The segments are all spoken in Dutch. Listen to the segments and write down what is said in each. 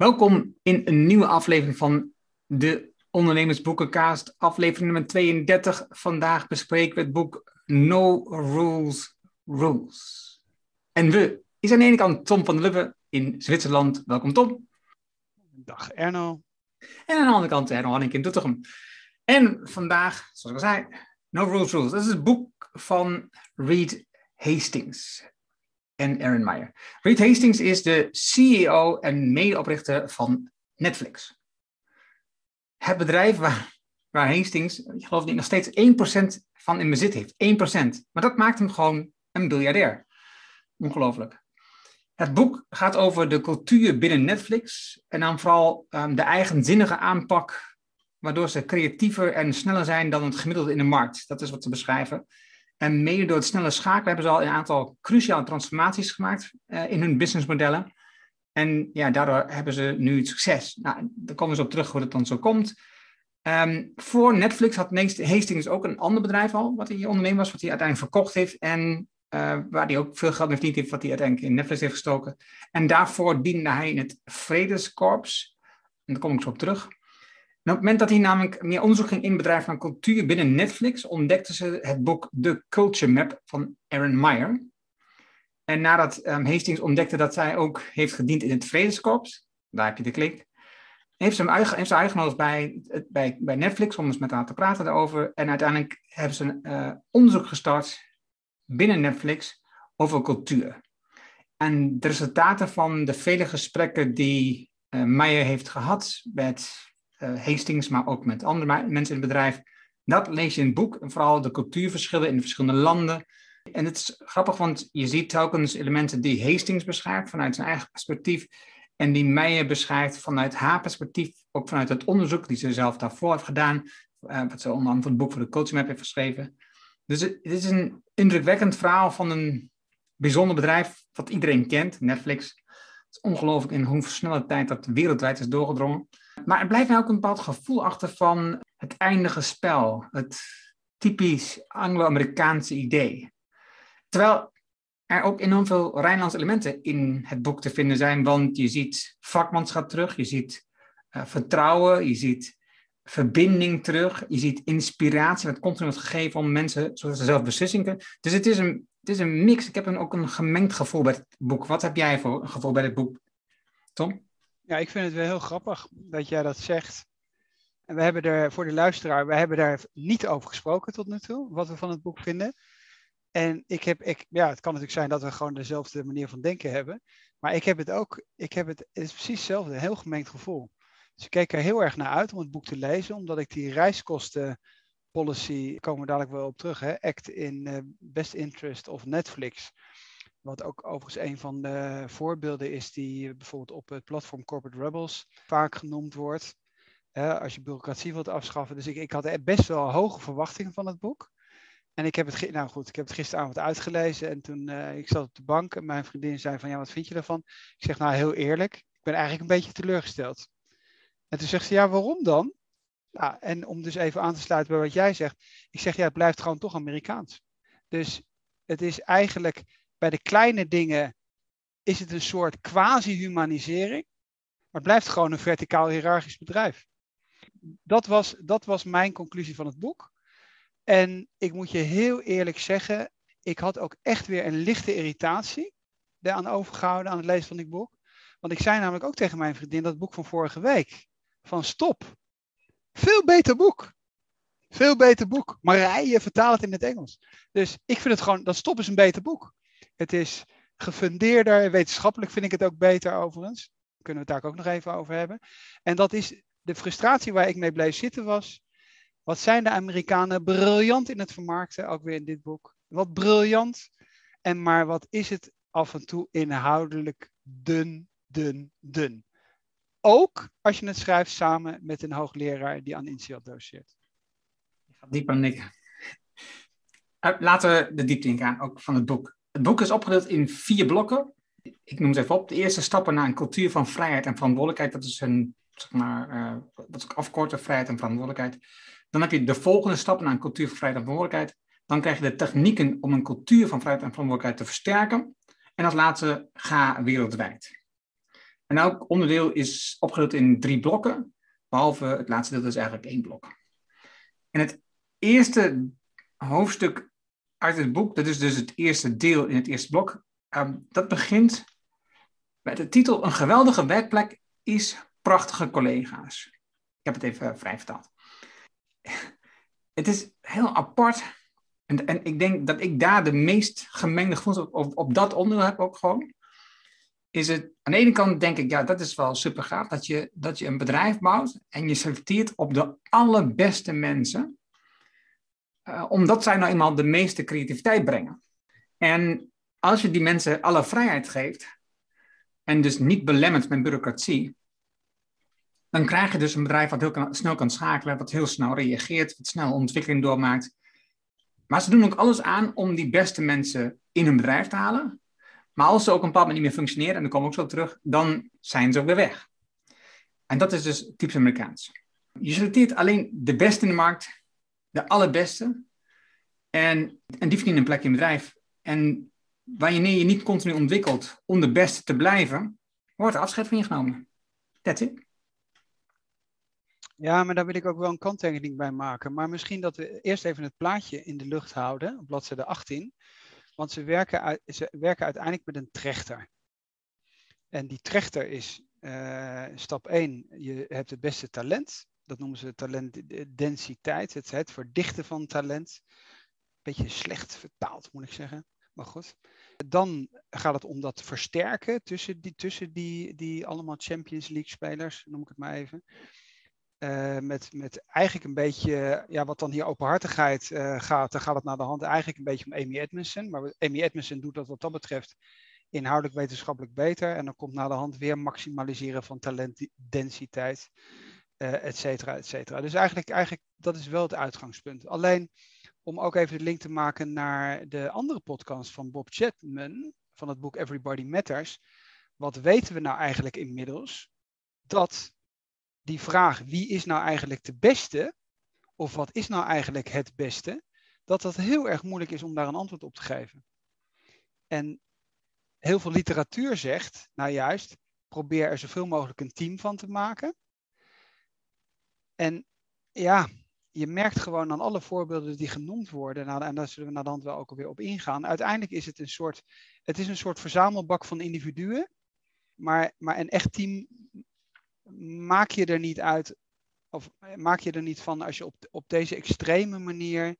Welkom in een nieuwe aflevering van de Ondernemersboekencast, aflevering nummer 32. Vandaag bespreken we het boek No Rules Rules. En we is aan de ene kant Tom van der Lubbe in Zwitserland. Welkom Tom. Dag Erno. En aan de andere kant Erno Hanning in Doetinchem. En vandaag, zoals ik al zei, No Rules Rules. Dat is het boek van Reed Hastings en Aaron Meyer. Reed Hastings is de CEO en medeoprichter van Netflix. Het bedrijf waar, waar Hastings, ik geloof niet, nog steeds 1% van in bezit heeft. 1%. Maar dat maakt hem gewoon een biljardair. Ongelooflijk. Het boek gaat over de cultuur binnen Netflix en dan vooral um, de eigenzinnige aanpak, waardoor ze creatiever en sneller zijn dan het gemiddelde in de markt. Dat is wat ze beschrijven. En mede door het snelle schakelen hebben ze al een aantal cruciale transformaties gemaakt uh, in hun businessmodellen. En ja, daardoor hebben ze nu het succes. Nou, daar komen ze op terug hoe het dan zo komt. Um, voor Netflix had Hastings ook een ander bedrijf al, wat hij ondernemer was, wat hij uiteindelijk verkocht heeft. En uh, waar hij ook veel geld mee verdiend heeft, wat hij uiteindelijk in Netflix heeft gestoken. En daarvoor diende hij in het Vredeskorps. En daar kom ik zo op terug. Op het moment dat hij namelijk meer onderzoek ging in bedrijven van cultuur binnen Netflix, ontdekten ze het boek The Culture Map van Aaron Meyer. En nadat um, Hastings ontdekte dat zij ook heeft gediend in het Vredeskorps, daar heb je de klik, heeft ze hem uitgenodigd bij, bij, bij Netflix om eens met haar te praten daarover. En uiteindelijk hebben ze een uh, onderzoek gestart binnen Netflix over cultuur. En de resultaten van de vele gesprekken die uh, Meyer heeft gehad met uh, Hastings, maar ook met andere mensen in het bedrijf, dat lees je in het boek. En vooral de cultuurverschillen in de verschillende landen. En het is grappig, want je ziet telkens elementen die Hastings beschrijft vanuit zijn eigen perspectief. En die Meijer beschrijft vanuit haar perspectief, ook vanuit het onderzoek die ze zelf daarvoor heeft gedaan. Uh, wat ze onder andere voor het boek voor de Coaching Map heeft geschreven. Dus het is een indrukwekkend verhaal van een bijzonder bedrijf wat iedereen kent, Netflix. Het is ongelooflijk in hoe snelle tijd dat wereldwijd is doorgedrongen. Maar er blijft mij ook een bepaald gevoel achter van het eindige spel. Het typisch Anglo-Amerikaanse idee. Terwijl er ook enorm veel Rijnlandse elementen in het boek te vinden zijn. Want je ziet vakmanschap terug, je ziet uh, vertrouwen, je ziet verbinding terug, je ziet inspiratie, wat continu wordt gegeven om mensen, zodat ze zelf beslissingen kunnen. Dus het is, een, het is een mix. Ik heb ook een gemengd gevoel bij het boek. Wat heb jij voor een gevoel bij het boek, Tom? Ja, ik vind het wel heel grappig dat jij dat zegt. En we hebben er, voor de luisteraar, we hebben daar niet over gesproken tot nu toe, wat we van het boek vinden. En ik heb, ik, ja, het kan natuurlijk zijn dat we gewoon dezelfde manier van denken hebben. Maar ik heb het ook, ik heb het, is precies hetzelfde, een heel gemengd gevoel. Dus ik keek er heel erg naar uit om het boek te lezen, omdat ik die reiskostenpolicy, komen we dadelijk wel op terug, hè, Act in uh, Best Interest of Netflix. Wat ook overigens een van de voorbeelden is die bijvoorbeeld op het platform Corporate Rebels vaak genoemd wordt. Als je bureaucratie wilt afschaffen. Dus ik, ik had best wel hoge verwachtingen van het boek. En ik heb het, nou goed, ik heb het gisteravond uitgelezen en toen uh, ik zat op de bank en mijn vriendin zei van ja, wat vind je ervan? Ik zeg nou heel eerlijk, ik ben eigenlijk een beetje teleurgesteld. En toen zegt ze ja, waarom dan? Nou, en om dus even aan te sluiten bij wat jij zegt, ik zeg ja, het blijft gewoon toch Amerikaans. Dus het is eigenlijk bij de kleine dingen is het een soort quasi-humanisering, maar het blijft gewoon een verticaal hiërarchisch bedrijf. Dat was, dat was mijn conclusie van het boek. En ik moet je heel eerlijk zeggen, ik had ook echt weer een lichte irritatie daaraan overgehouden aan het lezen van dit boek. Want ik zei namelijk ook tegen mijn vriendin dat boek van vorige week. Van stop. Veel beter boek. Veel beter boek. Marije vertaalt het in het Engels. Dus ik vind het gewoon, dat stop is een beter boek. Het is gefundeerder, wetenschappelijk vind ik het ook beter overigens. Kunnen we het daar ook nog even over hebben. En dat is de frustratie waar ik mee bleef zitten was. Wat zijn de Amerikanen briljant in het vermarkten, ook weer in dit boek. Wat briljant. En maar wat is het af en toe inhoudelijk dun, dun, dun. Ook als je het schrijft samen met een hoogleraar die aan INSEAD doseert. Dieper nikken. Laten we de diepte ingaan, ook van het boek. Het boek is opgedeeld in vier blokken. Ik noem ze even op. De eerste stappen naar een cultuur van vrijheid en verantwoordelijkheid. Dat is een, zeg maar, uh, wat ik afkorten, vrijheid en verantwoordelijkheid. Dan heb je de volgende stappen naar een cultuur van vrijheid en verantwoordelijkheid. Dan krijg je de technieken om een cultuur van vrijheid en verantwoordelijkheid te versterken. En als laatste, ga wereldwijd. En elk onderdeel is opgedeeld in drie blokken, behalve het laatste deel is eigenlijk één blok. En het eerste hoofdstuk uit het boek, dat is dus het eerste deel in het eerste blok, ehm, dat begint met de titel Een geweldige werkplek is prachtige collega's. Ik heb het even vrij vertaald. Het is heel apart. En, en ik denk dat ik daar de meest gemengde gevoelens op, op, dat onderdeel heb ook gewoon is het aan de ene kant denk ik, ja, dat is wel super gaaf dat je, dat je een bedrijf bouwt en je selecteert op de allerbeste mensen, uh, omdat zij nou eenmaal de meeste creativiteit brengen. En als je die mensen alle vrijheid geeft en dus niet belemmert met bureaucratie, dan krijg je dus een bedrijf wat heel snel kan schakelen, wat heel snel reageert, wat snel ontwikkeling doormaakt. Maar ze doen ook alles aan om die beste mensen in hun bedrijf te halen. Maar als ze ook een bepaald moment niet meer functioneren, en dan komen we ook zo terug, dan zijn ze ook weer weg. En dat is dus typisch Amerikaans. Je selecteert alleen de beste in de markt, de allerbeste. En, en die verdienen een plekje in het bedrijf. En wanneer je niet continu ontwikkelt om de beste te blijven, wordt afscheid van je genomen. That's it. Ja, maar daar wil ik ook wel een kanttekening bij maken. Maar misschien dat we eerst even het plaatje in de lucht houden, op bladzijde 18. Want ze werken, ze werken uiteindelijk met een trechter. En die trechter is uh, stap 1, je hebt het beste talent. Dat noemen ze talentdensiteit, het, het verdichten van talent. Beetje slecht vertaald, moet ik zeggen. Maar goed. Dan gaat het om dat versterken tussen die, tussen die, die allemaal Champions League spelers, noem ik het maar even. Uh, met, met eigenlijk een beetje, ja, wat dan hier openhartigheid uh, gaat, dan gaat het naar de hand eigenlijk een beetje om Amy Edmondson. Maar Amy Edmondson doet dat wat dat betreft inhoudelijk wetenschappelijk beter. En dan komt naar de hand weer maximaliseren van talentdensiteit, uh, et cetera, et cetera. Dus eigenlijk, eigenlijk, dat is wel het uitgangspunt. Alleen, om ook even de link te maken naar de andere podcast van Bob Chapman, van het boek Everybody Matters. Wat weten we nou eigenlijk inmiddels? Dat die vraag wie is nou eigenlijk de beste, of wat is nou eigenlijk het beste, dat dat heel erg moeilijk is om daar een antwoord op te geven. En heel veel literatuur zegt, nou juist, probeer er zoveel mogelijk een team van te maken. En ja, je merkt gewoon aan alle voorbeelden die genoemd worden, nou, en daar zullen we naar de hand wel ook alweer op ingaan. Uiteindelijk is het een soort, het is een soort verzamelbak van individuen, maar, maar een echt team maak je er niet uit, of maak je er niet van als je op, op deze extreme manier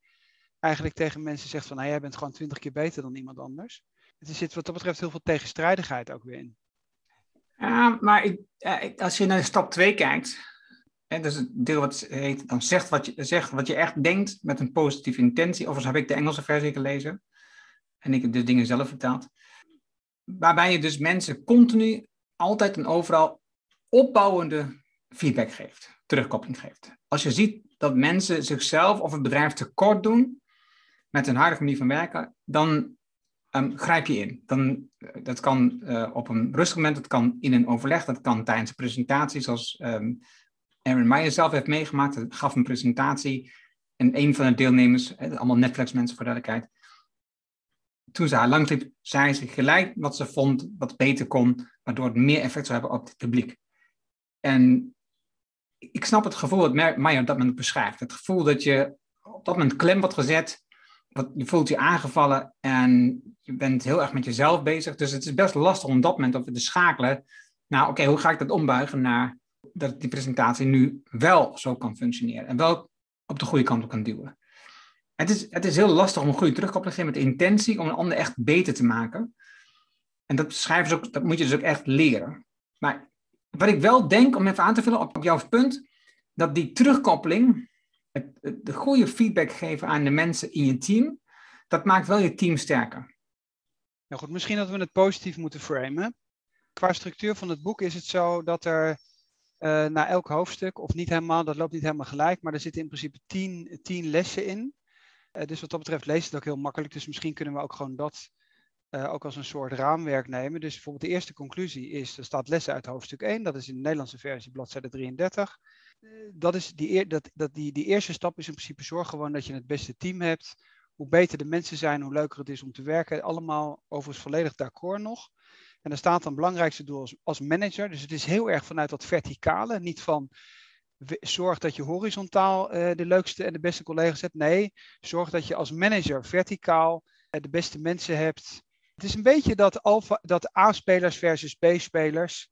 eigenlijk tegen mensen zegt van nou, jij bent gewoon twintig keer beter dan iemand anders. Er zit wat dat betreft heel veel tegenstrijdigheid ook weer in. Ja, maar ik, als je naar stap 2 kijkt, hè, dus het deel wat heet, dan zegt wat, je, zegt wat je echt denkt met een positieve intentie. Overigens heb ik de Engelse versie gelezen en ik heb de dingen zelf vertaald. Waarbij je dus mensen continu, altijd en overal opbouwende feedback geeft, terugkoppeling geeft. Als je ziet dat mensen zichzelf of het bedrijf tekort doen met een harde manier van werken, dan um, grijp je in. Dan, eh, dat kan uh, op een rustig moment, dat kan in een overleg, dat kan tijdens een presentatie, zoals um, Aaron Meyer zelf heeft meegemaakt. Gaf een presentatie en een van de deelnemers, allemaal Netflix-mensen voor duidelijkheid, toen ze haar langs zei ze gelijk wat ze vond, wat beter kon, waardoor het meer effect zou hebben op het publiek. En ik snap het gevoel dat Meijer op dat moment beschrijft. Het gevoel dat je op dat moment klem wordt gezet, wat, je voelt je aangevallen en je bent heel erg met jezelf bezig. Dus het is best lastig om dat moment te schakelen. Nou, oké, hoe ga ik dat ombuigen naar dat die presentatie nu wel zo kan functioneren en wel op de goede kant op kan duwen. Het is, het is heel lastig om een goede terugkoppeling te geven met de intentie om een ander echt beter te maken. En dat schrijven ze ook, dat moet je dus ook echt leren. Maar wat ik wel denk, om even aan te vullen op, jouw punt, dat die terugkoppeling, het, de goede feedback geven aan de mensen in je team, dat maakt wel je team sterker. Ja goed, misschien dat we het positief moeten framen. Qua structuur van het boek is het zo dat er uh, na elk hoofdstuk, of niet helemaal, dat loopt niet helemaal gelijk, maar er zitten in principe tien, tien lessen in. Uh, dus wat dat betreft leest het ook heel makkelijk. Dus misschien kunnen we ook gewoon dat uh, ook als een soort raamwerk nemen. Dus bijvoorbeeld de eerste conclusie is, er staat lessen uit hoofdstuk 1, dat is in de Nederlandse versie bladzijde 33. Uh, eh, dat is die, dat, dat die, die eerste stap is in principe zorg gewoon dat je het beste team hebt. Hoe beter de mensen zijn, hoe leuker het is om te werken. Allemaal overigens volledig d'accord nog. En daar staat dan belangrijkste doel als, manager. Dus het is heel erg vanuit dat verticale. Niet van zorg dat je horizontaal uh, de leukste en de beste collega's hebt. Nee, zorg dat je als manager verticaal uh, de beste mensen hebt. Het is een beetje dat, alpha, dat A-spelers versus B-spelers.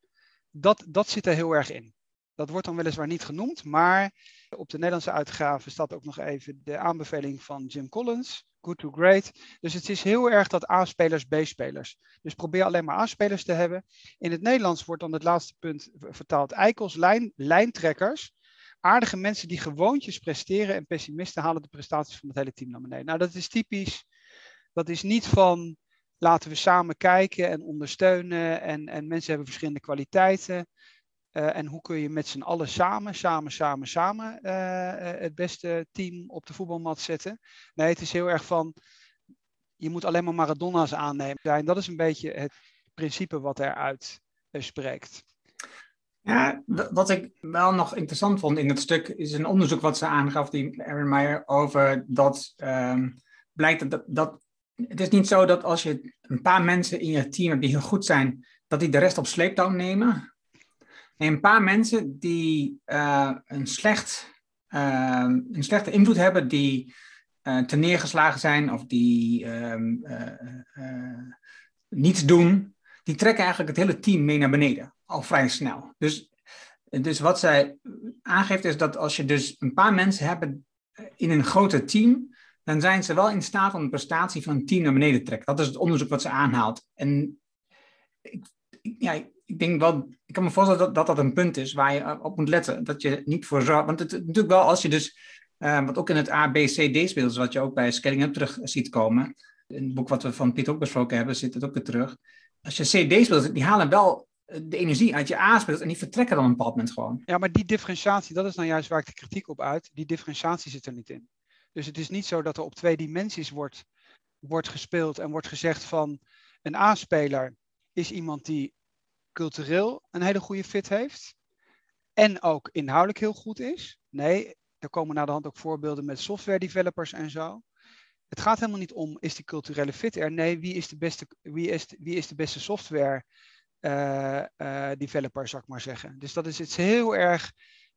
Dat, dat zit er heel erg in. Dat wordt dan weliswaar niet genoemd, maar op de Nederlandse uitgave staat ook nog even de aanbeveling van Jim Collins. Good to great. Dus het is heel erg dat A-spelers, B-spelers. Dus probeer alleen maar A-spelers te hebben. In het Nederlands wordt dan het laatste punt vertaald eikels, lijn, lijntrekkers. Aardige mensen die gewoontjes presteren en pessimisten halen de prestaties van het hele team naar beneden. Nou, dat is typisch. Dat is niet van laten we samen kijken en ondersteunen en, en mensen hebben verschillende kwaliteiten. Uh, en hoe kun je met z'n allen samen, samen, samen, samen uh, het beste team op de voetbalmat zetten? Nee, het is heel erg van, je moet alleen maar Maradona's aannemen. En dat is een beetje het principe wat eruit spreekt. Ja, wat ik wel nog interessant vond in het stuk is een onderzoek wat ze aangaf, die Aaron Meyer, over dat um, blijkt dat, dat het is niet zo dat als je een paar mensen in je team hebt die heel goed zijn, dat die de rest op sleeptouw nemen. En een paar mensen die uh, een, slecht, uh, een slechte invloed hebben, die uh, te neergeslagen zijn of die um, niets doen, die trekken eigenlijk het hele team mee naar beneden, al vrij snel. Dus, dus wat zij aangeeft is dat als je dus een paar mensen hebt in een groter team, dan zijn ze wel in staat om de prestatie van een team naar beneden te trekken. Dat is het onderzoek wat ze aanhaalt. En ik, ja, ik denk wel, ik kan me voorstellen dat, dat, een punt is waar je op moet letten. Dat je niet voor zorgt. Want het, natuurlijk wel, als je dus, uh, wat ook in het A, B, C, D speelt, wat je ook bij Scaling Up terug ziet komen. In het boek wat we van Piet ook besproken hebben, zit het ook weer terug. Als je C, D speelt, die halen wel de energie uit je A speelt en die vertrekken dan een bepaald moment gewoon. Ja, maar die differentiatie, dat is nou juist waar ik de kritiek op uit. Die differentiatie zit er niet in. Dus het is niet zo dat er op twee dimensies wordt, wordt gespeeld en wordt gezegd van een A-speler is iemand die cultureel een hele goede fit heeft en ook inhoudelijk heel goed is. Nee, er komen naar de hand ook voorbeelden met software developers en zo. Het gaat helemaal niet om, is die culturele fit er? Nee, wie is de beste, wie is wie is de beste software uh, developer, zou ik maar zeggen. Dus dat is het heel erg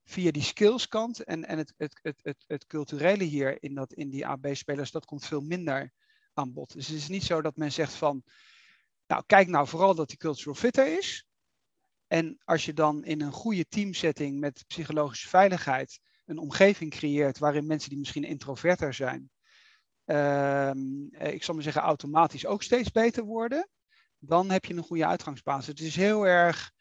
via die skillskant en, en het, het, het, het, het culturele hier in, dat, in die AB-spelers, dat komt veel minder aan bod. Dus het is niet zo dat men zegt van, nou kijk nou vooral dat die cultural fitter is. En als je dan in een goede teamsetting met psychologische veiligheid een omgeving creëert waarin mensen die misschien introverter zijn, uh, ik zal maar zeggen automatisch ook steeds beter worden, dan heb je een goede uitgangsbasis. Het is heel erg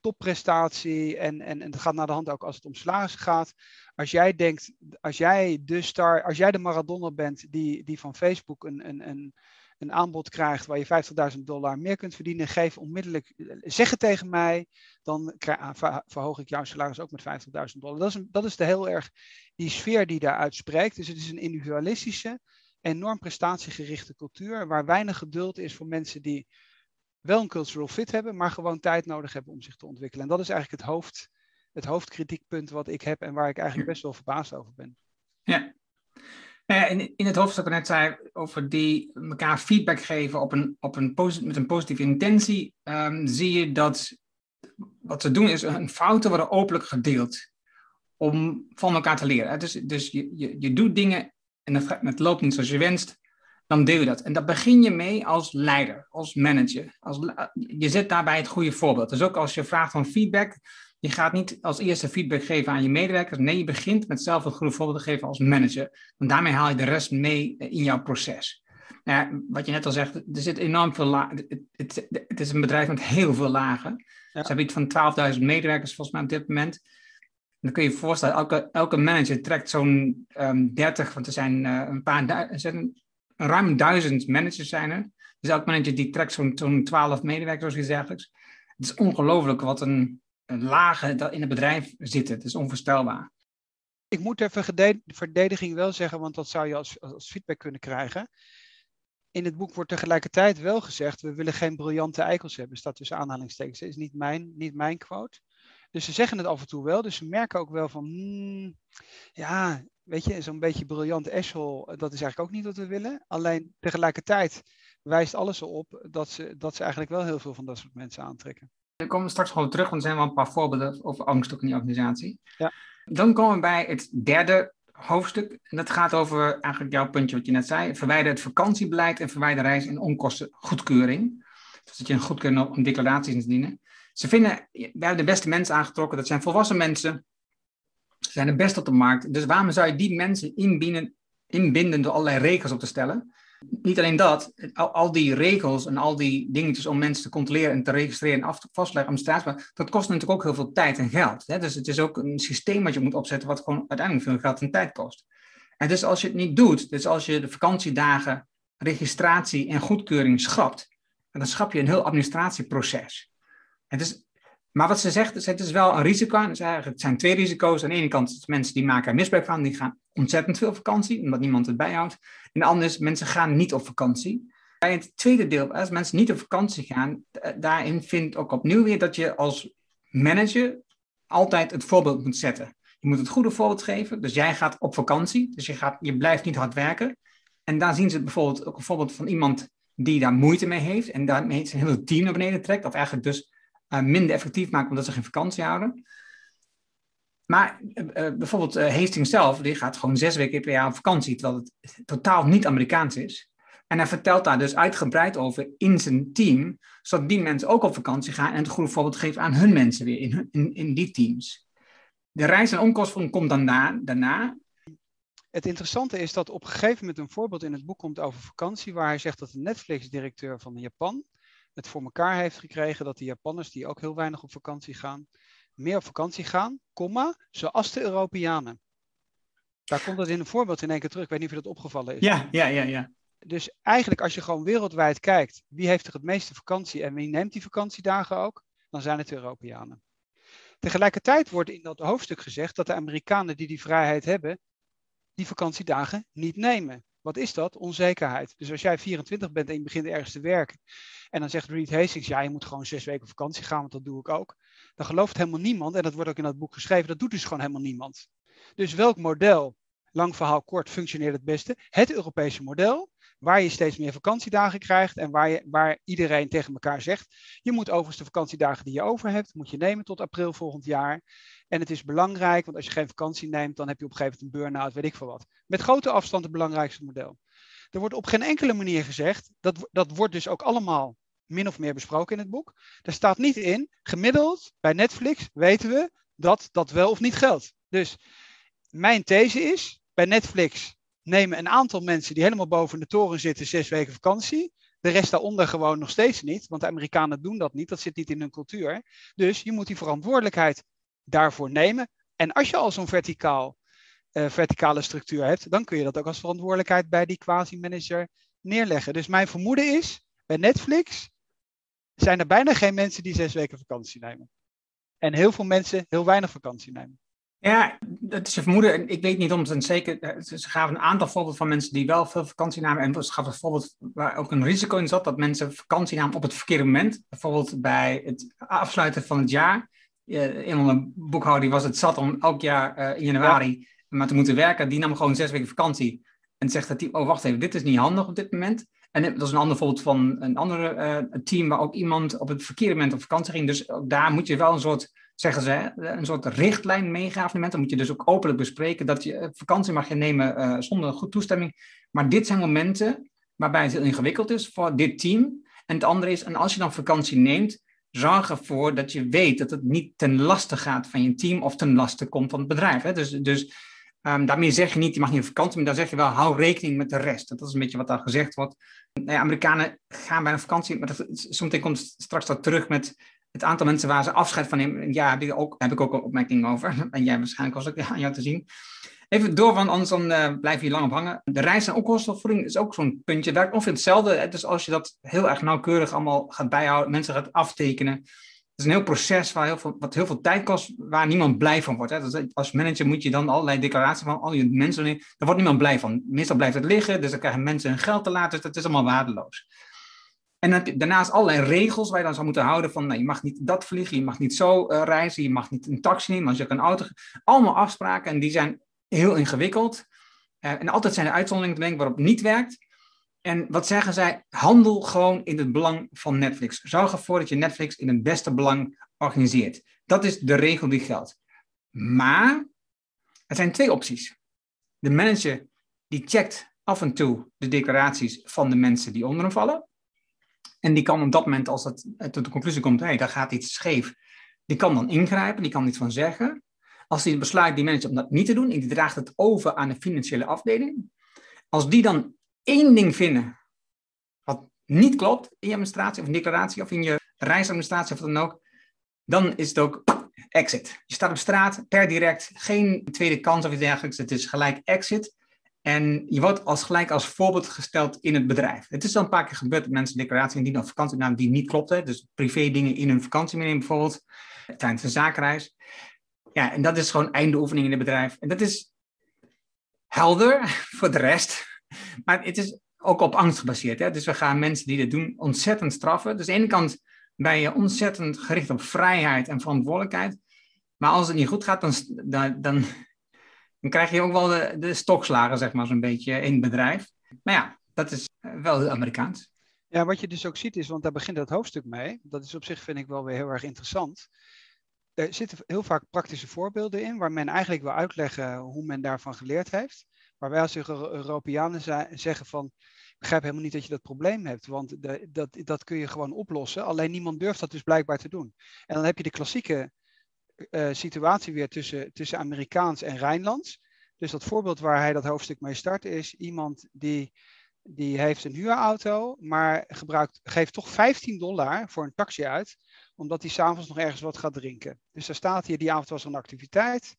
topprestatie en, en, en het gaat naar de hand ook als het om salaris gaat. Als jij denkt, als jij de star, als jij de Maradona bent die, die van Facebook een, een, een, een aanbod krijgt waar je 50.000 dollar meer kunt verdienen, geef onmiddellijk, zeg het tegen mij, dan verhoog ik jouw salaris ook met 50.000 dollar. Dat is, een, dat is de heel erg die sfeer die daar uitspreekt. Dus het is een individualistische, enorm prestatiegerichte cultuur waar weinig geduld is voor mensen die wel een cultural fit hebben, maar gewoon tijd nodig hebben om zich te ontwikkelen. En dat is eigenlijk het, hoofd, het hoofdkritiekpunt wat ik heb en waar ik eigenlijk best wel verbaasd over ben. Ja. In, in het hoofdstuk net zei over die elkaar feedback geven op een, op een met een positieve intentie, um, zie je dat wat ze doen is een fouten worden openlijk gedeeld om van elkaar te leren. Dus, dus je, je, je doet dingen en het loopt niet zoals je wenst dan deel je dat. En dat begin je mee als leider, als manager. Als, je zet daarbij het goede voorbeeld. Dus ook als je vraagt om feedback, je gaat niet als eerste feedback geven aan je medewerkers. Nee, je begint met zelf het goede voorbeeld te geven als manager. Want daarmee haal je de rest mee in jouw proces. Nou ja, wat je net al zegt, er zit enorm veel lagen. Het, het, het, is een bedrijf met heel veel lagen. Ze hebben iets van 12.000 medewerkers volgens mij op dit moment. dan kun je je voorstellen, elke, elke manager trekt zo'n um, ehm, 30, want er zijn uh, een paar duizend, ruim duizend managers zijn er. Dus elk manager die trekt zo'n zo'n 12 medewerkers of iets dergelijks. Het is ongelooflijk wat een, een lage in het bedrijf zit. Het is onvoorstelbaar. Ik moet even verdediging wel zeggen, want dat zou je als, als feedback kunnen krijgen. In het boek wordt tegelijkertijd wel gezegd, we willen geen briljante eikels hebben, staat tussen aanhalingstekens. Dat is niet mijn, niet mijn quote. Dus ze zeggen het af en toe wel, dus ze merken ook wel van, hmm, ja, weet je, zo'n beetje briljant Eschel, dat is eigenlijk ook niet wat we willen. Alleen tegelijkertijd wijst alles erop dat ze, dat ze eigenlijk wel heel veel van dat soort mensen aantrekken. Dan komen we straks gewoon terug, want er zijn wel een paar voorbeelden over angst ook in die organisatie. Ja. Dan komen we bij het derde hoofdstuk. En dat gaat over eigenlijk jouw puntje wat je net zei. Verwijder het vakantiebeleid en verwijder reis- en onkostengoedkeuring. Dus dat je een goedkeuring om declaraties te dienen. Ze vinden, we hebben de beste mensen aangetrokken. Dat zijn volwassen mensen. Ze zijn het best op de markt. Dus waarom zou je die mensen inbinden, inbinden door allerlei regels op te stellen? Niet alleen dat, al, al, die regels en al die dingetjes om mensen te controleren en te registreren en af te vastleggen, administratie, dat kost natuurlijk ook heel veel tijd en geld. Hè? Dus het is ook een systeem wat je moet opzetten, wat gewoon uiteindelijk veel geld en tijd kost. En dus als je het niet doet, dus als je de vakantiedagen, registratie en goedkeuring schrapt, dan schap je een heel administratieproces. Het is, maar wat ze zegt, het is wel een risico. Het zijn twee risico's. Aan de ene kant mensen die maken er misbruik van, die gaan ontzettend veel vakantie, omdat niemand het bijhoudt. En de andere is, mensen gaan niet op vakantie. Bij het tweede deel, als mensen niet op vakantie gaan, daarin vindt ook opnieuw weer dat je als manager altijd het voorbeeld moet zetten. Je moet het goede voorbeeld geven. Dus jij gaat op vakantie, dus je, gaat, je blijft niet hard werken. En daar zien ze bijvoorbeeld ook een voorbeeld van iemand die daar moeite mee heeft en daarmee zijn hele team naar beneden trekt, of eigenlijk dus uh, minder effectief maakt omdat ze geen vakantie houden. Maar uh, bijvoorbeeld uh, Hastings zelf, die gaat gewoon zes weken per jaar op vakantie, terwijl het totaal niet Amerikaans is. En hij vertelt daar dus uitgebreid over in zijn team, zodat die mensen ook op vakantie gaan en het goede voorbeeld geven aan hun mensen weer in, in, in die teams. De reis- en onkosten komt dan na, daarna. Het interessante is dat op een gegeven moment een voorbeeld in het boek komt over vakantie, waar hij zegt dat de Netflix-directeur van Japan het voor elkaar heeft gekregen dat de Japanners, die ook heel weinig op vakantie gaan, meer op vakantie gaan, comma, zoals de Europeanen. Daar komt het in een voorbeeld in één keer terug. Ik weet niet of je dat opgevallen is. Ja, ja, ja, ja. Dus eigenlijk als je gewoon wereldwijd kijkt, wie heeft er het meeste vakantie en wie neemt die vakantiedagen ook, dan zijn het de Europeanen. Tegelijkertijd wordt in dat hoofdstuk gezegd dat de Amerikanen die die vrijheid hebben, die vakantiedagen niet nemen. Wat is dat? Onzekerheid. Dus als jij 24 bent en je begint ergens te werken. En dan zegt Reed Hastings, ja, je moet gewoon zes weken vakantie gaan, want dat doe ik ook. Dan gelooft helemaal niemand, en dat wordt ook in dat boek geschreven, dat doet dus gewoon helemaal niemand. Dus welk model, lang verhaal kort, functioneert het beste? Het Europese model, waar je steeds meer vakantiedagen krijgt en waar, je, waar iedereen tegen elkaar zegt, je moet overigens de vakantiedagen die je over hebt, moet je nemen tot april volgend jaar. En het is belangrijk, want als je geen vakantie neemt, dan heb je op een gegeven moment een burn-out, weet ik veel wat. Met grote afstand het belangrijkste model. Er wordt op geen enkele manier gezegd, dat, dat wordt dus ook allemaal min of meer besproken in het boek. Er staat niet in, gemiddeld bij Netflix weten we dat dat wel of niet geldt. Dus mijn these is, bij Netflix nemen een aantal mensen die helemaal boven de toren zitten zes weken vakantie. De rest daaronder gewoon nog steeds niet, want de Amerikanen doen dat niet, dat zit niet in hun cultuur. Dus je moet die verantwoordelijkheid daarvoor nemen. En als je al zo'n verticaal, uh, verticale structuur hebt, dan kun je dat ook als verantwoordelijkheid bij die quasi-manager neerleggen. Dus mijn vermoeden is, bij Netflix zijn er bijna geen mensen die zes weken vakantie nemen. En heel veel mensen heel weinig vakantie nemen. Ja, dat is je vermoeden. Ik weet niet om het zeker. Eh, ze gaven een aantal voorbeelden van mensen die wel veel vakantie namen. En ze gaven een voorbeeld waar ook een risico in zat dat mensen vakantie namen op het verkeerde moment. Bijvoorbeeld bij het afsluiten van het jaar een van boekhouder was het zat om elk jaar uh, in januari maar te moeten werken. Die nam gewoon zes weken vakantie. En zegt dat team, oh wacht even, dit is niet handig op dit moment. En dat is een ander voorbeeld van een andere uh, team waar ook iemand op het verkeerde moment op vakantie ging. Dus ook daar moet je wel een soort, zeggen ze, een soort richtlijn meegeven. Dan moet je dus ook openlijk bespreken dat je vakantie mag je nemen zonder goed toestemming. Maar dit zijn momenten waarbij het heel ingewikkeld is voor dit team. En het andere is, en als je dan vakantie neemt, zorg ervoor dat je weet dat het niet ten laste gaat van je team of ten laste komt van het bedrijf. Hè? Dus, dus um, daarmee zeg je niet, je mag niet op vakantie, maar dan zeg je wel, hou rekening met de rest. Dat is een beetje wat daar gezegd wordt. Nee, Amerikanen gaan bij een vakantie, maar soms komt straks dat terug met het aantal mensen waar ze afscheid van nemen. Ja, heb ik ook, heb ik ook een opmerking over. En jij waarschijnlijk was ook aan jou te zien. Even door, want anders dan, uh, blijf je lang op hangen. De reis- en onkostenopvoeding is ook zo'n puntje. Werkt ongeveer hetzelfde. Dus als je dat heel erg nauwkeurig allemaal gaat bijhouden, mensen gaat aftekenen. Het is een heel proces waar heel veel, wat heel veel tijd kost, waar niemand blij van wordt. Hè. Dus als manager moet je dan allerlei declaraties van al je mensen. Daar wordt niemand blij van. Meestal blijft het liggen, dus dan krijgen mensen hun geld te laten. Dus dat is allemaal waardeloos. En daarnaast allerlei regels waar je dan zou moeten houden van, nou, je mag niet dat vliegen, je mag niet zo uh, reizen, je mag niet een taxi nemen als je een auto... Allemaal afspraken en die zijn heel ingewikkeld. Uh, en altijd zijn er uitzonderingen te denken waarop het niet werkt. En wat zeggen zij? Handel gewoon in het belang van Netflix. Zorg ervoor dat je Netflix in het beste belang organiseert. Dat is de regel die geldt. Maar er zijn twee opties. De manager die checkt af en toe de declaraties van de mensen die onder hem vallen. En die kan op dat moment, als het tot de conclusie komt, hé, hey, daar gaat iets scheef, die kan dan ingrijpen, die kan iets van zeggen. Als hij besluit, die manager, om dat niet te doen, en die draagt het over aan de financiële afdeling. Als die dan één ding vinden wat niet klopt in je administratie of declaratie of in je reisadministratie of wat dan ook, dan is het ook exit. Je staat op straat per direct, geen tweede kans of iets dergelijks. Het is gelijk exit. En je wordt als gelijk als voorbeeld gesteld in het bedrijf. Het is al een paar keer gebeurd dat mensen declaraties indienen of vakantienaam die niet klopten. Dus privé dingen in hun vakantie meenemen bijvoorbeeld, tijdens een zakenreis. Ja, en dat is gewoon einde oefening in het bedrijf. En dat is helder voor de rest. Maar het is ook op angst gebaseerd. Hè? Dus we gaan mensen die dit doen ontzettend straffen. Dus aan de ene kant ben je ontzettend gericht op vrijheid en verantwoordelijkheid. Maar als het niet goed gaat, dan, dan, dan, krijg je ook wel de, de stokslagen, zeg maar, zo'n beetje in het bedrijf. Maar ja, dat is wel Amerikaans. Ja, wat je dus ook ziet is, want daar begint dat hoofdstuk mee. Dat is op zich, vind ik, wel weer heel erg interessant. Er zitten heel vaak praktische voorbeelden in, waar men eigenlijk wil uitleggen hoe men daarvan geleerd heeft. Maar wij als Europeanen zeggen van, ik begrijp helemaal niet dat je dat probleem hebt, want de, dat, dat kun je gewoon oplossen. Alleen niemand durft dat dus blijkbaar te doen. En dan heb je de klassieke uh, situatie weer tussen, tussen Amerikaans en Rijnlands. Dus dat voorbeeld waar hij dat hoofdstuk mee start is iemand die, die heeft een huurauto, maar gebruikt, geeft toch 15 dollar voor een taxi uit, omdat hij s'avonds nog ergens wat gaat drinken. Dus daar staat hier, die avond was er een activiteit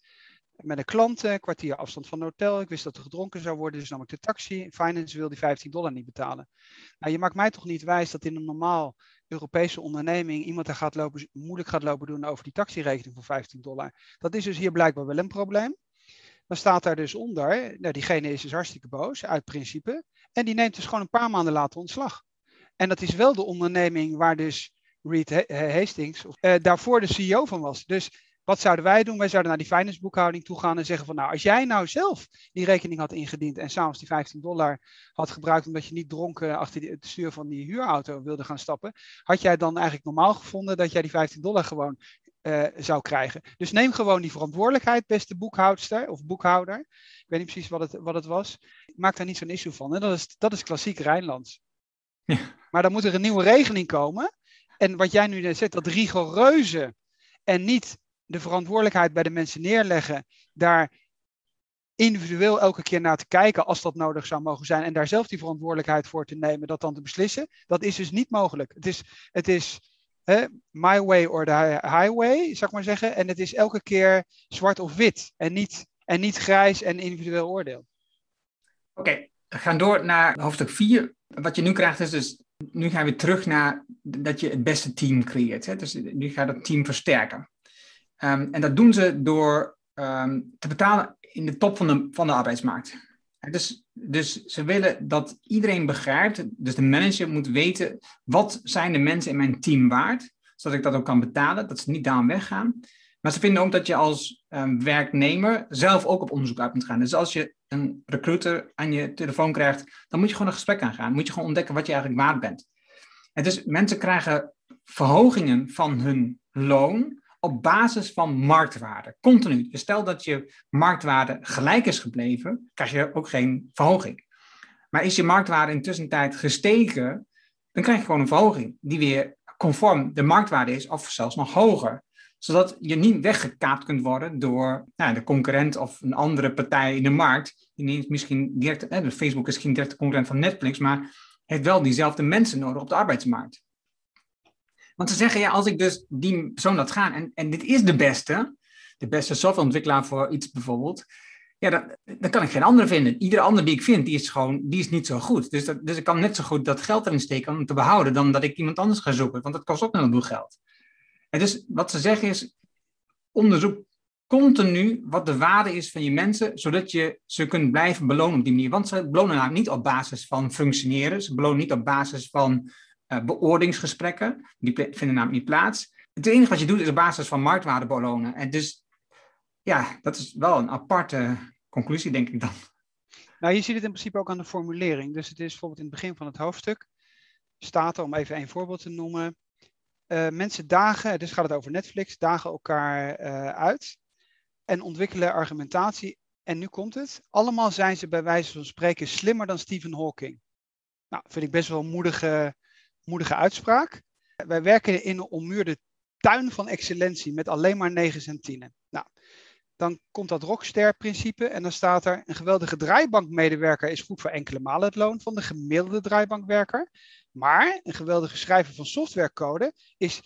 met een klant, een kwartier afstand van het hotel. Ik wist dat er gedronken zou worden, dus nam ik de taxi. Finance wil die 15 dollar niet betalen. Nou, je maakt mij toch niet wijs dat in een normaal Europese onderneming iemand er gaat lopen, moeilijk gaat lopen doen over die taxirekening van 15 dollar. Dat is dus hier blijkbaar wel een probleem. Dan staat daar dus onder, nou, diegene is dus hartstikke boos, uit principe. En die neemt dus gewoon een paar maanden later ontslag. En dat is wel de onderneming waar dus Reed Hastings uh, daarvoor de CEO van was. Dus wat zouden wij doen? Wij zouden naar die finance toe gaan en zeggen van nou, als jij nou zelf die rekening had ingediend en s'avonds die 15 dollar had gebruikt omdat je niet dronken achter het stuur van die huurauto wilde gaan stappen, had jij dan eigenlijk normaal gevonden dat jij die 15 dollar gewoon uh, zou krijgen. Dus neem gewoon die verantwoordelijkheid, beste boekhoudster of boekhouder. Ik weet niet precies wat het, wat het was. Maak daar niet zo'n issue van. En dat is, dat is klassiek Rijnlands. Ja. Maar dan moet er een nieuwe regeling komen. En wat jij nu zegt, dat rigoureuze en niet de verantwoordelijkheid bij de mensen neerleggen, daar individueel elke keer naar te kijken als dat nodig zou mogen zijn en daar zelf die verantwoordelijkheid voor te nemen, dat dan te beslissen, dat is dus niet mogelijk. Het is, het is hè, my way or the highway, zou ik maar zeggen, en het is elke keer zwart of wit en niet, en niet grijs en individueel oordeel. Oké, we gaan door naar hoofdstuk 4. Wat je nu krijgt is dus, nu gaan we terug naar dat je het beste team creëert. Hè? Dus nu ga je dat team versterken. Um, en dat doen ze door um, te betalen in de top van de, van de arbeidsmarkt. Dus, dus ze willen dat iedereen begrijpt, dus de manager moet weten, wat zijn de mensen in mijn team waard, zodat ik dat ook kan betalen, dat ze niet daarom weggaan. Maar ze vinden ook dat je als um, werknemer zelf ook op onderzoek uit moet gaan. Dus als je een recruiter aan je telefoon krijgt, dan moet je gewoon een gesprek aangaan. Moet je gewoon ontdekken wat je eigenlijk waard bent. En dus mensen krijgen verhogingen van hun loon op basis van marktwaarde, continu. Dus stel dat je marktwaarde gelijk is gebleven, krijg je ook geen verhoging. Maar is je marktwaarde intussen tijd gestegen, dan krijg je gewoon een verhoging die weer conform de marktwaarde is of zelfs nog hoger. Zodat je niet weggekaapt kunt worden door nou, de concurrent of een andere partij in de markt. Die misschien direct, eh, Facebook is geen directe concurrent van Netflix, maar heeft wel diezelfde mensen nodig op de arbeidsmarkt. Want ze zeggen, ja, als ik dus die persoon laat gaan, en, en dit is de beste, de beste softwareontwikkelaar voor iets bijvoorbeeld, ja, dan, dan kan ik geen andere vinden. Iedere ander die ik vind, die is gewoon, die is niet zo goed. Dus, dat, dus ik kan net zo goed dat geld erin steken om te behouden, dan dat ik iemand anders ga zoeken, want dat kost ook een heleboel geld. En dus wat ze zeggen is, onderzoek continu wat de waarde is van je mensen, zodat je ze kunt blijven belonen op die manier. Want ze belonen namelijk niet op basis van functioneren, ze belonen niet op basis van uh, beoordelingsgesprekken. Die vinden namelijk niet plaats. Het enige wat je doet is op basis van marktwaarde belonen. En dus ja, dat is wel een aparte conclusie, denk ik dan. Nou, je ziet het in principe ook aan de formulering. Dus het is bijvoorbeeld in het begin van het hoofdstuk, staat er, om even een voorbeeld te noemen, uh, mensen dagen, dus gaat het over Netflix, dagen elkaar uh, uit en ontwikkelen argumentatie. En nu komt het. Allemaal zijn ze bij wijze van spreken slimmer dan Stephen Hawking. Nou, vind ik best wel een moedige, moedige uitspraak. Wij werken in een ommuurde tuin van excellentie met alleen maar negen en tienen. Nou, dan komt dat rockster-principe en dan staat er: een geweldige draaibankmedewerker is goed voor enkele malen het loon van de gemiddelde draaibankwerker. Maar een geweldige schrijver van softwarecode is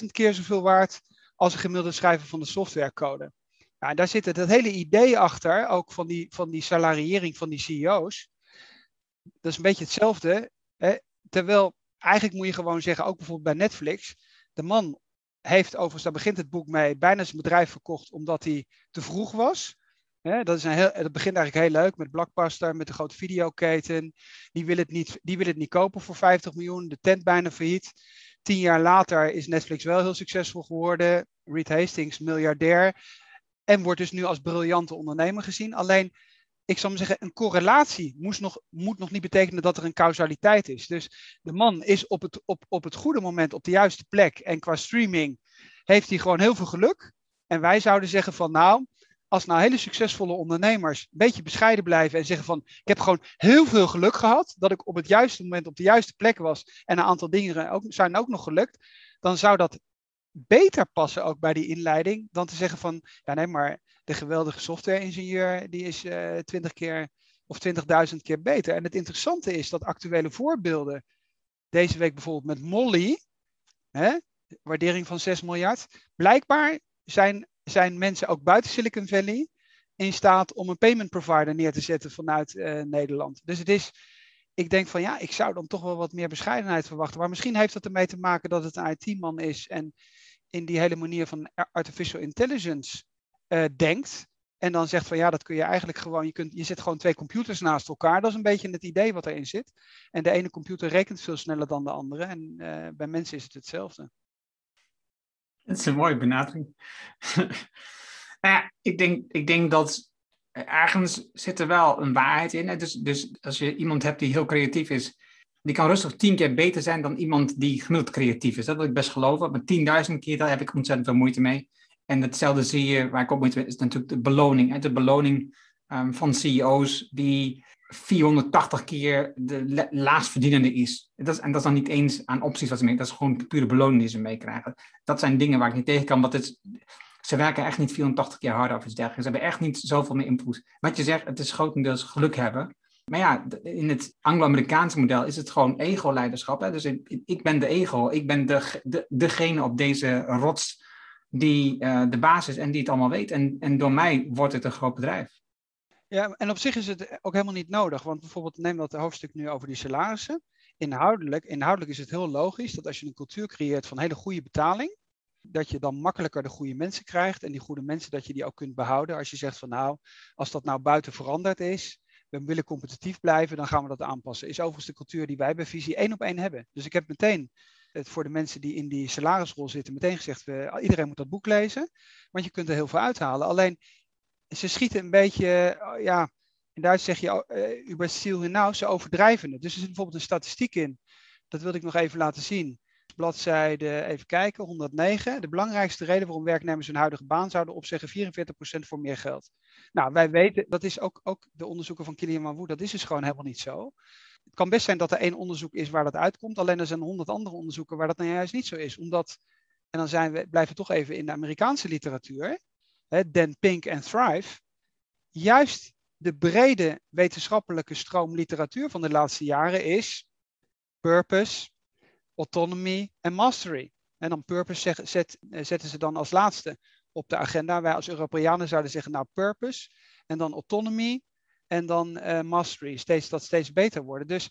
10.000 keer zoveel waard als een gemiddelde schrijver van de softwarecode. Nou, daar zit het, het hele idee achter, ook van die, van die salariering van die CEO's. Dat is een beetje hetzelfde. Hè? Terwijl eigenlijk moet je gewoon zeggen, ook bijvoorbeeld bij Netflix, de man heeft overigens, daar begint het boek mee, bijna zijn bedrijf verkocht omdat hij te vroeg was. dat, is een heel, dat begint eigenlijk heel leuk met Blockbuster, met de grote videoketen. Die wil, het niet, die wil het niet kopen voor 50 miljoen, de tent bijna failliet. Tien jaar later is Netflix wel heel succesvol geworden. Reed Hastings, miljardair. En wordt dus nu als briljante ondernemer gezien. Alleen ik zal maar zeggen, een correlatie moest nog, moet nog niet betekenen dat er een causaliteit is. Dus de man is op het, op, op het goede moment op de juiste plek. En qua streaming heeft hij gewoon heel veel geluk. En wij zouden zeggen van nou, als nou hele succesvolle ondernemers een beetje bescheiden blijven en zeggen van ik heb gewoon heel veel geluk gehad dat ik op het juiste moment op de juiste plek was en een aantal dingen ook, zijn ook nog gelukt, dan zou dat beter passen ook bij die inleiding dan te zeggen van ja nee maar de geweldige software-ingenieur, die is uh, eh, 20 keer of 20.000 keer beter. En het interessante is dat actuele voorbeelden, deze week bijvoorbeeld met Molly, hè, waardering van 6 miljard, blijkbaar zijn, zijn mensen ook buiten Silicon Valley in staat om een payment provider neer te zetten vanuit uh, Nederland. Dus het is, ik denk van ja, ik zou dan toch wel wat meer bescheidenheid verwachten. Maar misschien heeft dat ermee te maken dat het een IT-man is en in die hele manier van artificial intelligence uh, denkt. En dan zegt van ja, dat kun je eigenlijk gewoon, je, kunt, je zet gewoon twee computers naast elkaar. Dat is een beetje het idee wat erin zit. En de ene computer rekent veel sneller dan de andere. En uh, bij mensen is het hetzelfde. Dat is een mooie benadering. nou ja, ik denk, ik denk dat ergens zit er wel een waarheid in. Dus, dus als je iemand hebt die heel creatief is, die kan rustig tien keer beter zijn dan iemand die gemiddeld creatief is. Dat wil ik best geloven. Maar tienduizend keer, daar heb ik ontzettend veel moeite mee. En hetzelfde zie je, waar ik op moet is natuurlijk de beloning. Hè? De beloning um, van CEO's die 480 keer de laagstverdienende is. Dat is. En dat is dan niet eens aan opties wat ze mee, dat is gewoon pure beloning die ze meekrijgen. Dat zijn dingen waar ik niet tegen kan, want het, ze werken echt niet 480 keer harder of iets dergelijks. Ze hebben echt niet zoveel meer input. Wat je zegt, het is grotendeels geluk hebben. Maar ja, in het Anglo-Amerikaanse model is het gewoon ego-leiderschap. Dus ik, ben de ego, ik ben de, de, degene op deze rots die uh, de basis en die het allemaal weet. En, en door mij wordt het een groot bedrijf. Ja, en op zich is het ook helemaal niet nodig. Want bijvoorbeeld neem dat hoofdstuk nu over die salarissen. Inhoudelijk, inhoudelijk is het heel logisch dat als je een cultuur creëert van hele goede betaling, dat je dan makkelijker de goede mensen krijgt. En die goede mensen, dat je die ook kunt behouden. Als je zegt van nou, als dat nou buiten veranderd is, we willen competitief blijven, dan gaan we dat aanpassen. Is overigens de cultuur die wij bij Visie één op één hebben. Dus ik heb meteen het voor de mensen die in die salarisrol zitten meteen gezegd, we, iedereen moet dat boek lezen, want je kunt er heel veel uithalen. Alleen, ze schieten een beetje, oh, ja, in Duits zeg je, uh, über Ziel hinaus, ze overdrijven het. Dus er zit bijvoorbeeld een statistiek in, dat wilde ik nog even laten zien. Bladzijde, even kijken, 109. De belangrijkste reden waarom werknemers hun huidige baan zouden opzeggen, 44% voor meer geld. Nou, wij weten, dat is ook, ook de onderzoeken van Kilian Manwoe, dat is dus gewoon helemaal niet zo het kan best zijn dat er één onderzoek is waar dat uitkomt. Alleen er zijn honderd andere onderzoeken waar dat nou juist niet zo is. Omdat, en dan zijn we, blijven we toch even in de Amerikaanse literatuur. Hè, Dan Pink en Thrive. Juist de brede wetenschappelijke stroom literatuur van de laatste jaren is purpose, autonomy en mastery. En dan purpose zet, zetten ze dan als laatste op de agenda. Wij als Europeanen zouden zeggen, nou purpose en dan autonomy en dan uh, mastery, steeds, dat steeds beter worden. Dus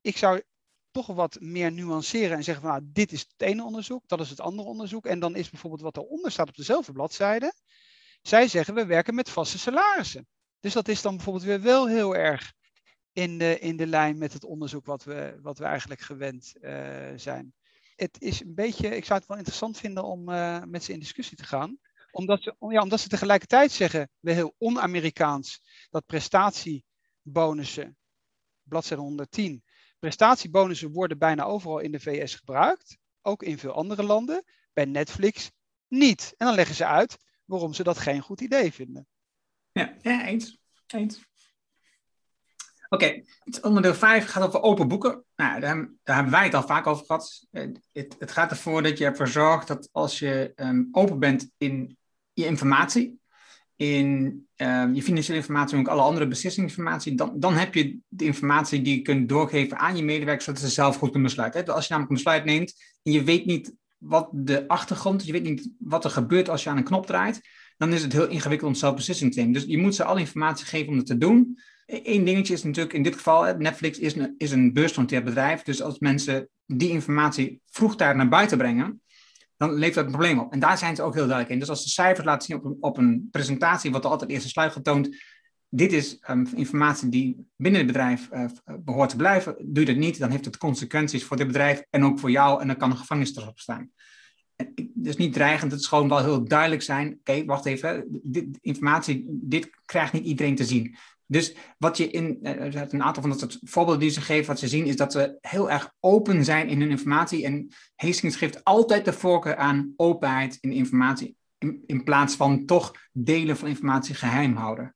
ik zou toch wat meer nuanceren en zeggen van nou, dit is het ene onderzoek, dat is het andere onderzoek. En dan is bijvoorbeeld wat eronder staat op dezelfde bladzijde. Zij zeggen we werken met vaste salarissen. Dus dat is dan bijvoorbeeld weer wel heel erg in de, in de lijn met het onderzoek wat we, wat we eigenlijk gewend uh, zijn. Het is een beetje, ik zou het wel interessant vinden om uh, met ze in discussie te gaan omdat ze, ja, omdat ze tegelijkertijd zeggen, we heel on-Amerikaans, dat prestatie prestatiebonussen, bladzijde 110. Prestatiebonussen worden bijna overal in de VS gebruikt, ook in veel andere landen. Bij Netflix niet. En dan leggen ze uit waarom ze dat geen goed idee vinden. Ja, ja eens. Oké, onderdeel 5 gaat over open boeken. Nou, daar, daar, hebben wij het al vaak over gehad. Eh, het, het gaat ervoor dat je ervoor zorgt dat als je um, open bent in je informatie, in um, je financiële informatie en ook alle andere beslissingsinformatie, dan, dan heb je de informatie die je kunt doorgeven aan je medewerkers, zodat ze zelf goed kunnen besluiten. Dus als je namelijk een besluit neemt en je weet niet wat de achtergrond, je weet niet wat er gebeurt als je aan een knop draait, dan is het heel ingewikkeld om zelf beslissing te nemen. Dus je moet ze alle informatie geven om het te doen. Eén dingetje is natuurlijk in dit geval, Netflix is een, is een beursgenoteerd bedrijf. Dus als mensen die informatie vroegtijdig naar buiten brengen, dan levert dat een probleem op. En daar zijn ze ook heel duidelijk in. Dus als de cijfers laten zien op een, presentatie, wordt er altijd eerst een sluit getoond. Dit is um, informatie die binnen het bedrijf uh, behoort te blijven. Doe je dat niet, dan heeft het consequenties voor dit bedrijf en ook voor jou. En dan kan een erop staan. Dus niet dreigend, het is gewoon wel heel duidelijk zijn. Oké, wacht even, dit, informatie, dit krijgt niet iedereen te zien. Dus wat je in, zijn een aantal van dat soort voorbeelden die ze geven, wat ze zien, is dat ze heel erg open zijn in hun informatie. En Hastings geeft altijd de voorkeur aan openheid in informatie, in, plaats van toch delen van informatie geheim houden.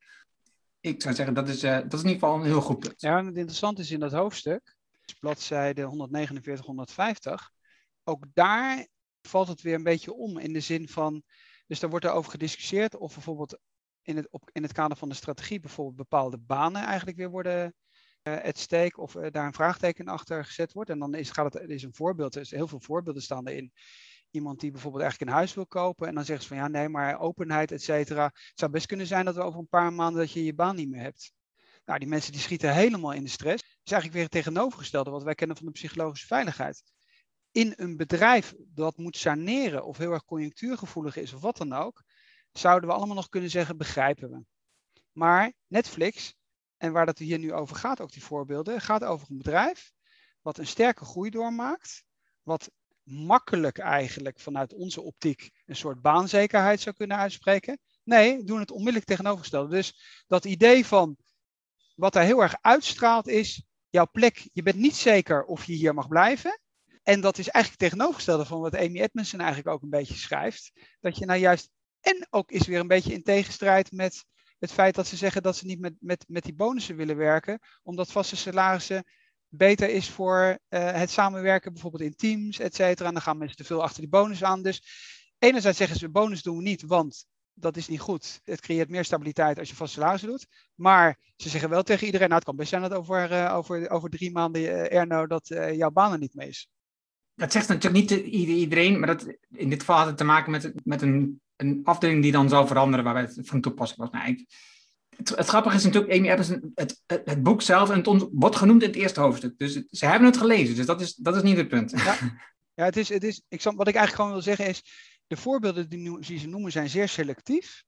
Ik zou zeggen, dat is, uh, dat is in ieder geval een heel goed punt. Ja, en het interessante is in dat hoofdstuk, bladzijde 149, 150, ook daar valt het weer een beetje om in de zin van, dus daar wordt er over gediscussieerd of bijvoorbeeld in het, op, in het kader van de strategie bijvoorbeeld bepaalde banen eigenlijk weer worden uh, at stake of uh, daar een vraagteken achter gezet wordt. En dan is, gaat het, is een voorbeeld, er is heel veel voorbeelden staan erin. Iemand die bijvoorbeeld eigenlijk een huis wil kopen en dan zeggen ze van ja nee, maar openheid et cetera. Het zou best kunnen zijn dat we over een paar maanden dat je je baan niet meer hebt. Nou, die mensen die schieten helemaal in de stress. Dat is eigenlijk weer het tegenovergestelde wat wij kennen van de psychologische veiligheid. In een bedrijf dat moet saneren of heel erg conjunctuurgevoelig is of wat dan ook, zouden we allemaal nog kunnen zeggen, begrijpen we. Maar Netflix, en waar dat hier nu over gaat, ook die voorbeelden, gaat over een bedrijf wat een sterke groei doormaakt, wat makkelijk eigenlijk vanuit onze optiek een soort baanzekerheid zou kunnen uitspreken. Nee, doen het onmiddellijk tegenovergestelde. Dus dat idee van wat daar heel erg uitstraalt is, jouw plek, je bent niet zeker of je hier mag blijven. En dat is eigenlijk tegenovergestelde van wat Amy Edmondson eigenlijk ook een beetje schrijft. Dat je nou juist en ook is weer een beetje in tegenstrijd met het feit dat ze zeggen dat ze niet met, met, met die bonussen willen werken, omdat vaste salarissen beter is voor uh, het samenwerken, bijvoorbeeld in teams, et cetera. En dan gaan mensen te veel achter die bonus aan. Dus enerzijds zeggen ze, bonus doen we niet, want dat is niet goed. Het creëert meer stabiliteit als je vaste salarissen doet. Maar ze zeggen wel tegen iedereen, nou het kan best zijn dat over, uh, over, over drie maanden, uh, Erno, dat jouw baan er niet mee is. Dat zegt natuurlijk niet iedereen, maar dat, in dit geval had het te maken met, met een een afdeling die dan zou veranderen waarbij het van toepassing was. Nou, het, het, grappige is natuurlijk, Amy het, het, het, boek zelf en het wordt genoemd in het eerste hoofdstuk. Dus ze hebben het gelezen, dus dat is, dat is niet het punt. Ja, ja het is, het is, ik, wat ik eigenlijk gewoon wil zeggen is, de voorbeelden die, die ze noemen zijn zeer selectief.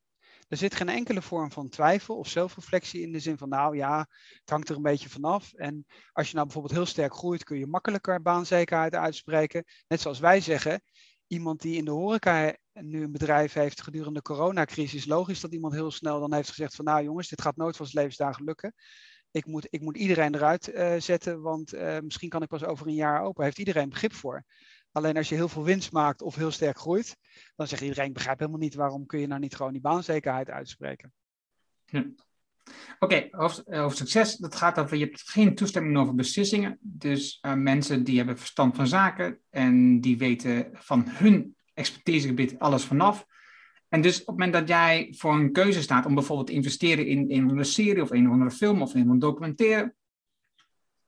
Er zit geen enkele vorm van twijfel of zelfreflectie in de zin van, nou ja, het hangt er een beetje vanaf. En als je nou bijvoorbeeld heel sterk groeit, kun je makkelijker baanzekerheid uitspreken. Net zoals wij zeggen, iemand die in de horeca nu een bedrijf heeft gedurende de coronacrisis, logisch dat iemand heel snel dan heeft gezegd van nou jongens, dit gaat nooit van zijn levensdagen lukken. Ik moet, ik moet iedereen eruit uh, zetten, want uh, misschien kan ik pas over een jaar open. Heeft iedereen begrip voor. Alleen als je heel veel winst maakt of heel sterk groeit, dan zegt iedereen, ik begrijp helemaal niet waarom kun je nou niet gewoon die baanzekerheid uitspreken. Oké, okay, over, succes. Dat gaat over, je hebt geen toestemming over beslissingen. Dus uh, mensen die hebben verstand van zaken en die weten van hun expertisegebied alles vanaf. En dus op het moment dat jij voor een keuze staat om bijvoorbeeld te investeren in, in een serie of een andere film of in een documentaire,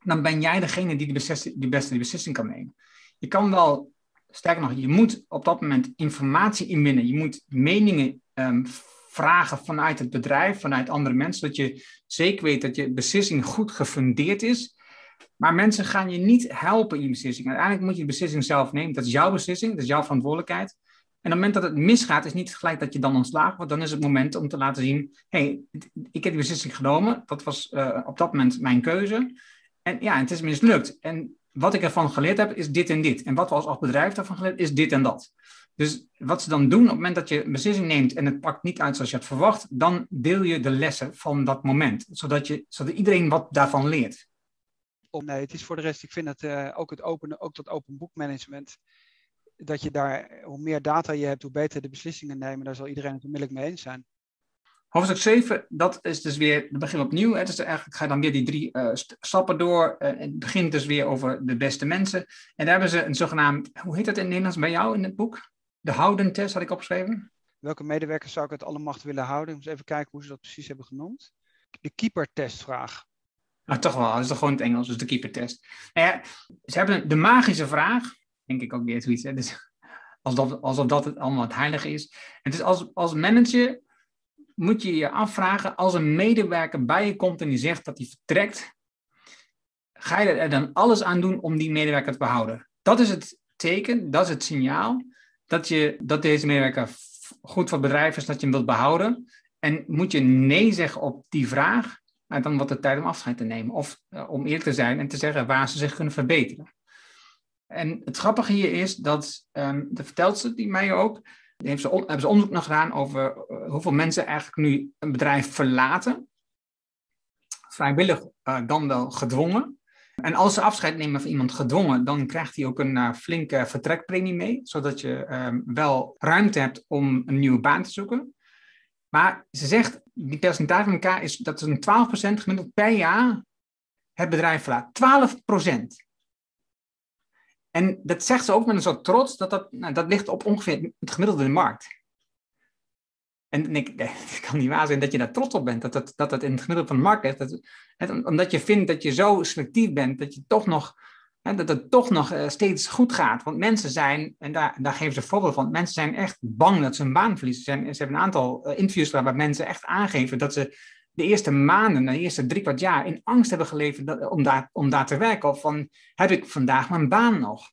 dan ben jij degene die de, die beste beslissing kan nemen. Je kan wel, sterker nog, je moet op dat moment informatie inwinnen. Je moet meningen um, vragen vanuit het bedrijf, vanuit andere mensen, zodat je zeker weet dat je beslissing goed gefundeerd is. Maar mensen gaan je niet helpen in je beslissing. Uiteindelijk moet je de beslissing zelf nemen. Dat is jouw beslissing, dat is jouw verantwoordelijkheid. En op het moment dat het misgaat, is niet gelijk dat je dan ontslagen wordt. Dan is het moment om te laten zien: hé, hey, ik heb die beslissing genomen. Dat was uh, op dat moment mijn keuze. En ja, het is mislukt. En wat ik ervan geleerd heb, is dit en dit. En wat we als, bedrijf daarvan geleerd is dit en dat. Dus wat ze dan doen, op het moment dat je een beslissing neemt en het pakt niet uit zoals je had verwacht, dan deel je de lessen van dat moment, zodat, je, zodat iedereen wat daarvan leert. Nee, het is voor de rest, ik vind het uh, ook het open, ook dat open boekmanagement, dat je daar, hoe meer data je hebt, hoe beter de beslissingen nemen, daar zal iedereen het onmiddellijk mee eens zijn. Hoofdstuk 7, dat is dus weer, het begin opnieuw. Het is eigenlijk, ga dan weer die drie uh, stappen door. Uh, het begint dus weer over de beste mensen. En daar hebben ze een zogenaamd, hoe heet dat in het Nederlands bij jou in het boek? De Houden-test had ik opgeschreven. Welke medewerkers zou ik uit alle macht willen houden? Ik moet even kijken hoe ze dat precies hebben genoemd. De keeper-testvraag. Ah, toch wel, dat is toch gewoon het Engels, dus de keeper-test. Nou ja, ze hebben de magische vraag, denk ik ook weer zoiets. Hè? Dus alsof, alsof dat het allemaal het heilige is. Het is als, als manager moet je je afvragen, als een medewerker bij je komt en die zegt dat hij vertrekt, ga je er dan alles aan doen om die medewerker te behouden? Dat is het teken, dat is het signaal dat, je, dat deze medewerker goed voor het bedrijf is, dat je hem wilt behouden. En moet je nee zeggen op die vraag, nou, dan wordt het tijd om afscheid te nemen. Of uh, om eerlijk te zijn en te zeggen waar ze zich kunnen verbeteren. En het grappige hier is dat, um, de vertelt ze die mij ook, heeft ze, hebben ze onderzoek nog gedaan over uh, hoeveel mensen eigenlijk nu een bedrijf verlaten. Vrijwillig uh, dan wel gedwongen. En als ze afscheid nemen van iemand gedwongen, dan krijgt hij ook een flinke vertrekpremie mee, zodat je um, wel ruimte hebt om een nieuwe baan te zoeken. Maar ze zegt, die percentage van elkaar is dat een 12% gemiddeld per jaar het bedrijf verlaat. 12%. En dat zegt ze ook met een soort trots, dat dat, nou, dat ligt op ongeveer het gemiddelde in de markt. En ik, het kan niet waar zijn dat je daar trots op bent, dat dat, dat, dat in het gemiddelde van de markt ligt. Dat, omdat je vindt dat je zo selectief bent, dat, je toch nog, dat het toch nog uh, steeds goed gaat. Want mensen zijn, en daar, daar geven ze voorbeeld van, mensen zijn echt bang dat ze een baan verliezen. Ze, zijn, hebben een aantal uh, interviews gedaan waar mensen echt aangeven dat ze de eerste maanden, de eerste drie kwart jaar in angst hebben geleefd om, daar, om daar te werken. Of van, heb ik vandaag mijn baan nog?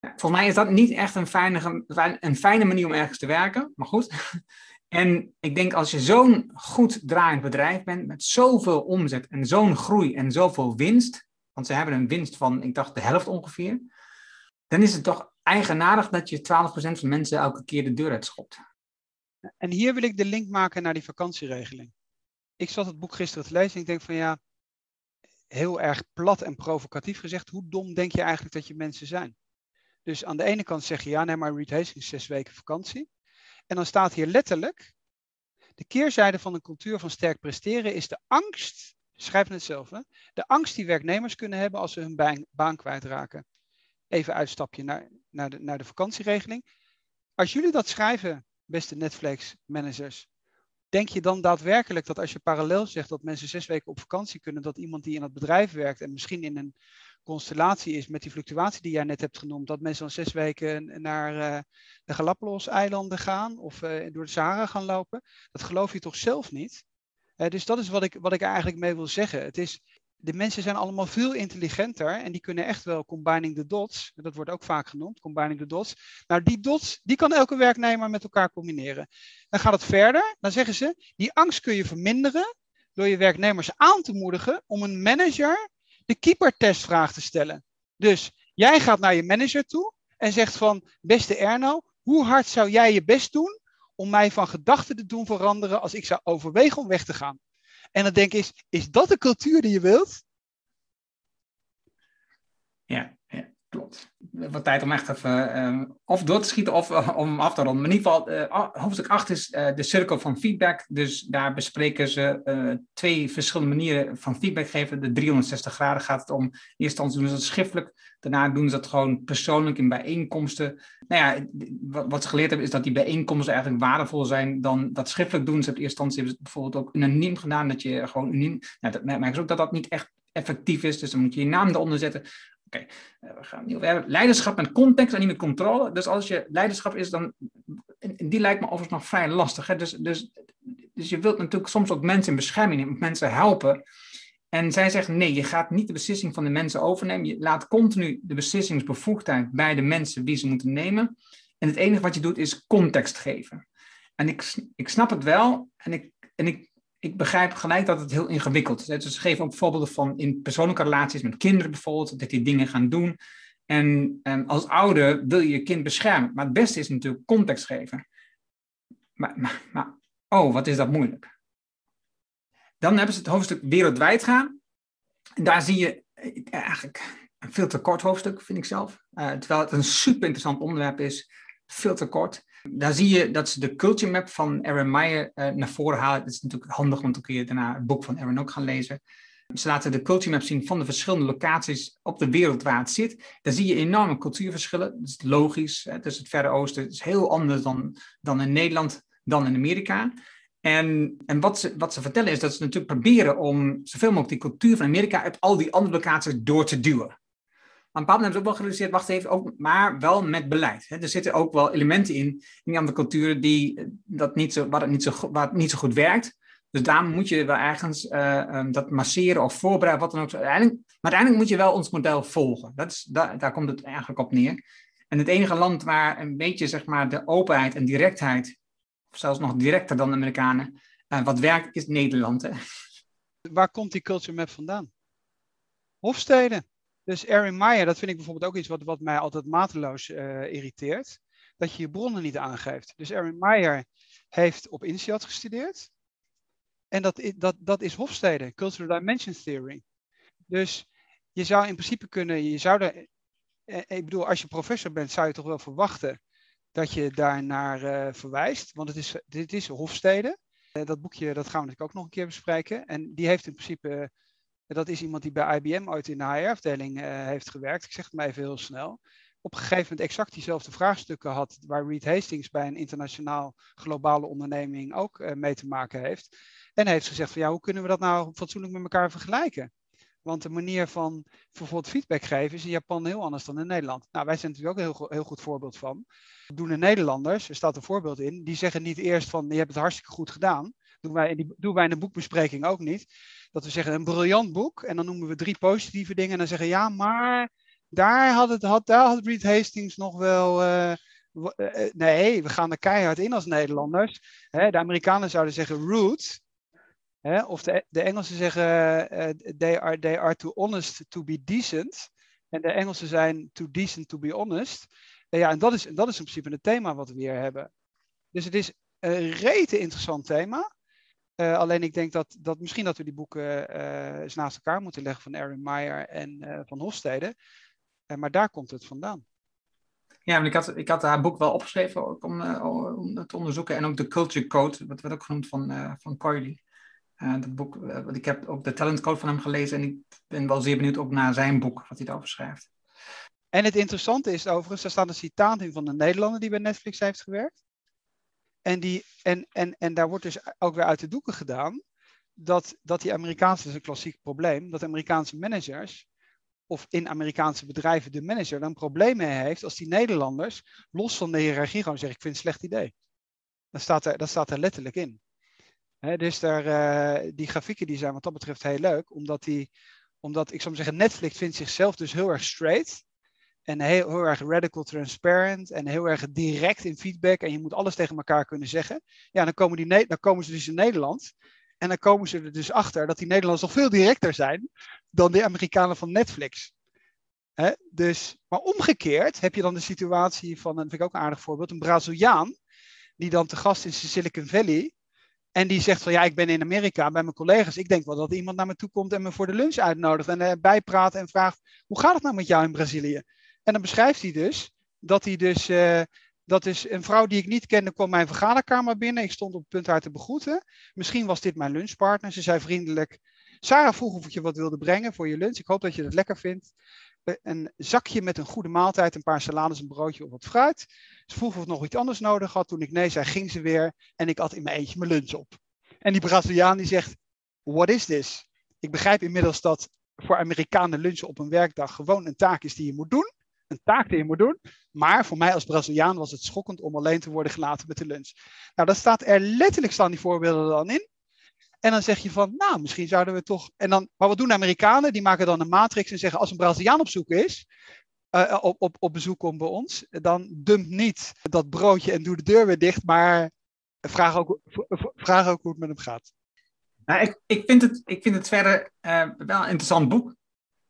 Volgens mij is dat niet echt een fijne, een fijne manier om ergens te werken, maar goed. En ik denk als je zo'n goed draaiend bedrijf bent, met zoveel omzet en zo'n groei en zoveel winst, want ze hebben een winst van, ik dacht, de helft ongeveer, dan is het toch eigenaardig dat je 12% van mensen elke keer de deur uitschopt. En hier wil ik de link maken naar die vakantieregeling ik zat het boek gisteren te lezen en ik denk van ja, heel erg plat en provocatief gezegd, hoe dom denk je eigenlijk dat je mensen zijn? Dus aan de ene kant zeg je ja, nee, maar Reed Hastings zes weken vakantie. En dan staat hier letterlijk, de keerzijde van een cultuur van sterk presteren is de angst, schrijf het zelf, hè, de angst die werknemers kunnen hebben als ze hun baan, kwijtraken. Even uitstapje naar, naar, de, naar de vakantieregeling. Als jullie dat schrijven, beste Netflix-managers, Denk je dan daadwerkelijk dat als je parallel zegt dat mensen zes weken op vakantie kunnen, dat iemand die in het bedrijf werkt en misschien in een constellatie is met die fluctuatie die jij net hebt genoemd, dat mensen dan zes weken naar uh, de Galapagos-eilanden gaan of uh, door de Sahara gaan lopen? Dat geloof je toch zelf niet? Uh, dus dat is wat ik, wat ik eigenlijk mee wil zeggen. Het is, de mensen zijn allemaal veel intelligenter en die kunnen echt wel combining the dots, dat wordt ook vaak genoemd, combining the dots. Nou, die dots, die kan elke werknemer met elkaar combineren. Dan gaat het verder, dan zeggen ze, die angst kun je verminderen door je werknemers aan te moedigen om een manager de keeper-testvraag te stellen. Dus jij gaat naar je manager toe en zegt van, beste Erno, hoe hard zou jij je best doen om mij van gedachten te doen veranderen als ik zou overwegen om weg te gaan? En dan denk ik, is dat de cultuur die je wilt? Ja klopt. Wat tijd om echt even uh, of door te schieten of uh, om af te ronden. In ieder geval, uh, hoofdstuk 8 is de cirkel van feedback. Dus daar bespreken ze twee verschillende manieren van feedback geven. De 360 graden gaat het om. In eerste instantie doen ze dat schriftelijk. Daarna doen ze dat gewoon persoonlijk in bijeenkomsten. Nou ja, wat ze geleerd hebben is dat die bijeenkomsten eigenlijk waardevoller zijn dan dat schriftelijk doen. Ze hebben in eerste instantie hebben ze bijvoorbeeld ook unaniem gedaan. Dat je gewoon unaniem... Nou, dat merken ze ook dat dat niet echt effectief is. Dus dan moet je je naam eronder zetten. Oké. Eh, we gaan niet over leiderschap met context en niet met controle. Dus als je leiderschap is, dan. En die lijkt me overigens nog vrij lastig. Hè? Dus, dus, dus je wilt natuurlijk soms ook mensen in bescherming nemen, mensen helpen. En zij zeggen: nee, je gaat niet de beslissing van de mensen overnemen. Je laat continu de beslissingsbevoegdheid bij de mensen die ze moeten nemen. En het enige wat je doet is context geven. En ik, ik snap het wel. En ik, en ik ik begrijp gelijk dat het heel ingewikkeld is. Dus ze geven ook voorbeelden van in persoonlijke relaties met kinderen bijvoorbeeld, dat die dingen gaan doen. En, als ouder wil je je kind beschermen. Maar het beste is natuurlijk context geven. Maar, maar, oh, wat is dat moeilijk. Dan hebben ze het hoofdstuk wereldwijd gaan. En daar zie je eh, eigenlijk een veel te kort hoofdstuk, vind ik zelf. Uh, terwijl het een super interessant onderwerp is. Veel te kort. Daar zie je dat ze de culture map van Aaron Meyer uh, naar voren halen. Het is natuurlijk handig, want dan kun je daarna het boek van Aaron ook gaan lezen. Ze laten de culture map zien van de verschillende locaties op de wereld waar het zit. Daar zie je enorme cultuurverschillen. Dat is logisch. Hè? Dus het Verre Oosten is heel anders dan, dan in Nederland, dan in Amerika. En, en wat, ze, wat ze vertellen is dat ze natuurlijk proberen om zoveel mogelijk die cultuur van Amerika uit al die andere locaties door te duwen. Een bepaald moment hebben ze ook wel gerealiseerd, wacht even, ook, maar wel met beleid. Hè. Er zitten ook wel elementen in, in die andere culturen, die, dat niet zo, waar, het niet zo, waar het niet zo goed werkt. Dus daar moet je wel ergens uh, dat masseren of voorbereiden, wat dan ook. Maar uiteindelijk moet je wel ons model volgen. Dat is, daar, komt het eigenlijk op neer. En het enige land waar een beetje zeg maar, de openheid en directheid, of zelfs nog directer dan de Amerikanen, uh, wat werkt, is Nederland. Hè? Waar komt die culture map vandaan? Hofsteden. Dus Erin Meyer, dat vind ik bijvoorbeeld ook iets wat, wat mij altijd mateloos uh, irriteert. Dat je je bronnen niet aangeeft. Dus Erin Meyer heeft op INSEAD gestudeerd. En dat, dat, dat is Hofstede, Cultural Dimension Theory. Dus je zou in principe kunnen, je zou er, eh, ik bedoel, als je professor bent, zou je toch wel verwachten dat je daar naar verwijst. Want het is, dit is Hofstede. Dat boekje dat gaan we natuurlijk ook nog een keer bespreken. En die heeft in principe, dat is iemand die bij IBM ooit in de HR-afdeling heeft gewerkt. Ik zeg het maar even heel snel. Op een gegeven moment exact diezelfde vraagstukken had, waar Reed Hastings bij een internationaal globale onderneming ook mee te maken heeft. En heeft gezegd van ja, hoe kunnen we dat nou fatsoenlijk met elkaar vergelijken? Want de manier van bijvoorbeeld feedback geven is in Japan heel anders dan in Nederland. Nou, wij zijn natuurlijk ook een heel, heel goed voorbeeld van. Doen de Nederlanders, er staat een voorbeeld in, die zeggen niet eerst van je hebt het hartstikke goed gedaan. Doen die, doen wij in de boekbespreking ook niet. Dat we zeggen een briljant boek en dan noemen we drie positieve dingen en dan zeggen ja, maar daar had, het, had, daar had Reed Hastings nog wel... Uh, nee, we gaan er keihard in als Nederlanders. de Amerikanen zouden zeggen root. Hè? Of de, de Engelsen zeggen they, are, they are too honest to be decent. En de Engelsen zijn too decent to be honest. En ja, en dat is, dat is in principe het thema wat we hier hebben. Dus het is een rete interessant thema. Uh, alleen ik denk dat, dat misschien dat we die boeken uh, eens naast elkaar moeten leggen van Aaron Meyer en uh, van Hofstede. maar daar komt het vandaan. Ja, want ik had, ik had haar boek wel opgeschreven om, om het te onderzoeken. En ook de Culture Code, wat werd ook genoemd van, van Coily. Dat boek, uh, ik heb ook de Talent Code van hem gelezen en ik ben wel zeer benieuwd ook naar zijn boek, wat hij erover schrijft. En het interessante is overigens, er staat een citaat in van een Nederlander die bij Netflix heeft gewerkt. En, die, en, en, en daar wordt dus ook weer uit de doeken gedaan dat, dat die Amerikaanse, dat is een klassiek probleem, dat Amerikaanse managers of in Amerikaanse bedrijven de manager dan problemen heeft als die Nederlanders los van de hiërarchie gewoon zeggen ik vind het een slecht idee. Dat staat er, dat staat er letterlijk in dus daar, uh, die grafieken die zijn wat dat betreft heel leuk, omdat, die, omdat ik zou zeggen, Netflix vindt zichzelf dus heel erg straight. En heel, erg radical transparent en heel erg direct in feedback. En je moet alles tegen elkaar kunnen zeggen. Ja, dan komen, die, dan komen ze dus in Nederland. En dan komen ze er dus achter dat die Nederlanders nog veel directer zijn dan de Amerikanen van Netflix. Dus, maar omgekeerd heb je dan de situatie van, dat vind ik ook een aardig voorbeeld, een Braziliaan die dan te gast is in Silicon Valley en die zegt van ja, ik ben in Amerika bij mijn collega's. Ik denk wel dat iemand naar me toe komt en me voor de lunch uitnodigt. En uh, bijpraat en vraagt, hoe gaat het nou met jou in Brazilië? En dan beschrijft hij dus dat hij dus, uh, dat is een vrouw die ik niet kende, kwam mijn vergaderkamer binnen. Ik stond op het punt haar te begroeten. Misschien was dit mijn lunchpartner. Ze zei vriendelijk, Sarah vroeg of ik je wat wilde brengen voor je lunch. Ik hoop dat je het lekker vindt. Eh, een zakje met een goede maaltijd, een paar salades, een broodje of wat fruit. Ze vroeg of ik nog iets anders nodig had. Toen ik nee zei, ging ze weer en ik had in mijn eentje mijn lunch op. En die Braziliaan die zegt, what is this? Ik begrijp inmiddels dat voor Amerikanen lunchen op een werkdag gewoon een taak is die je moet doen. Een taak die je moet doen. Maar voor mij als Braziliaan was het schokkend om alleen te worden gelaten met de lunch. Nou, dat staat er letterlijk staan die voorbeelden dan in. En dan zeg je van, nou, misschien zouden we toch. En dan, maar wat doen de Amerikanen? Die maken dan een matrix en zeggen: als een Braziliaan op zoek is, uh, op, op, op bezoek komt bij ons, dan dump niet dat broodje en doe de deur weer dicht, maar vraag ook, vraag ook hoe het met hem gaat. Nou, ik, ik, vind het, ik vind het verder uh, wel een interessant boek.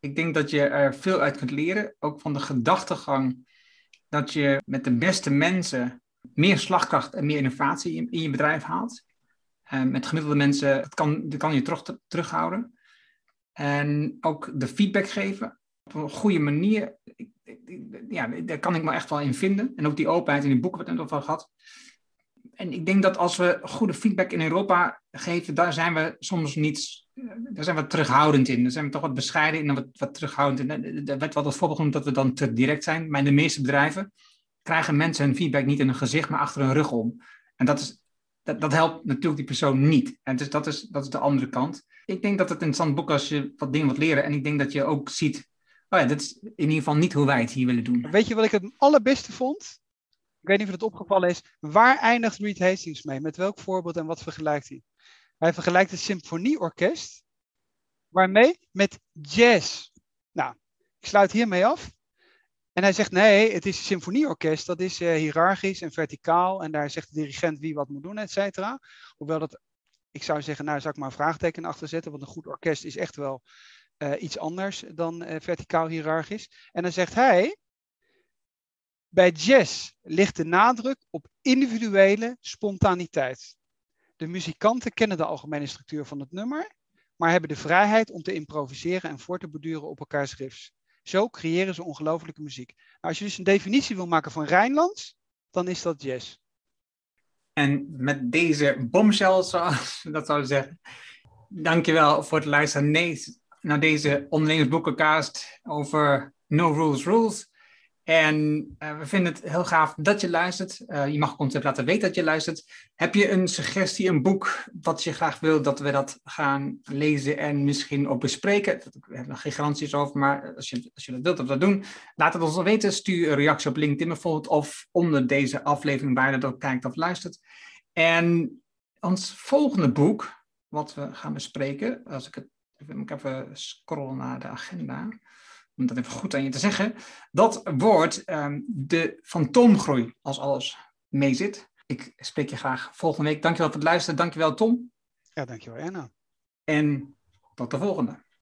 Ik denk dat je er veel uit kunt leren, ook van de gedachtegang dat je met de beste mensen meer slagkracht en meer innovatie in, je bedrijf haalt. Uh, met gemiddelde mensen, dat kan, dat kan je terug, terughouden. En ook de feedback geven op een goede manier. Ja, daar kan ik me echt wel in vinden. En ook die openheid in die boeken, wat we het over gehad. En ik denk dat als we goede feedback in Europa geven, daar zijn we soms niet, daar zijn we terughoudend in. Daar zijn we toch wat bescheiden in en wat, wat terughoudend in. Er werd wel het voorbeeld genoemd dat we dan te direct zijn. Maar in de meeste bedrijven krijgen mensen hun feedback niet in hun gezicht, maar achter hun rug om. En dat, is, dat, dat helpt natuurlijk die persoon niet. En dus dat is, dat is de andere kant. Ik denk dat het interessant boek als je wat dingen wilt leren. En ik denk dat je ook ziet, oh ja, dit is in ieder geval niet hoe wij het hier willen doen. Weet je wat ik het allerbeste vond? Ik weet niet of het opgevallen is. Waar eindigt Reed Hastings mee? Met welk voorbeeld en wat vergelijkt hij? Hij vergelijkt het symfonieorkest. Waarmee? Met jazz. Nou, ik sluit hiermee af. En hij zegt nee, het is een symfonieorkest, dat is uh, hiërarchisch en verticaal. En daar zegt de dirigent wie wat moet doen, et cetera. Hoewel dat, ik zou zeggen, nou zou ik maar een vraagteken achter zetten. Want een goed orkest is echt wel uh, iets anders dan uh, verticaal hiërarchisch. En dan zegt hij, bij jazz ligt de nadruk op individuele spontaniteit. De muzikanten kennen de algemene structuur van het nummer, maar hebben de vrijheid om te improviseren en voor te borduren op elkaars riffs. Zo creëren ze ongelofelijke muziek. Nou, als je dus een definitie wil maken van Rijnlands, dan is dat jazz. En met deze bombshell, zoals dat zouden zeggen, dankjewel voor het luisteren naar deze ondernemersboekencast over No Rules Rules. En uh, we vinden het heel gaaf dat je luistert. Uh, je mag ons even laten weten dat je luistert. Heb je een suggestie, een boek wat je graag wil dat we dat gaan lezen en misschien ook bespreken? We hebben nog geen garanties over, maar als je, als dat wilt dat we dat doen, laat het ons dan weten. Stuur een reactie op LinkedIn bijvoorbeeld of onder deze aflevering waar je dat ook kijkt of luistert. En ons volgende boek, wat we gaan bespreken, als ik het ik even scrollen naar de agenda om dat even goed aan je te zeggen, dat wordt um, de fantoomgroei als alles meezit. Ik spreek je graag volgende week. Dankjewel voor het luisteren. Dankjewel Tom. Ja, dankjewel Erna. En tot de volgende.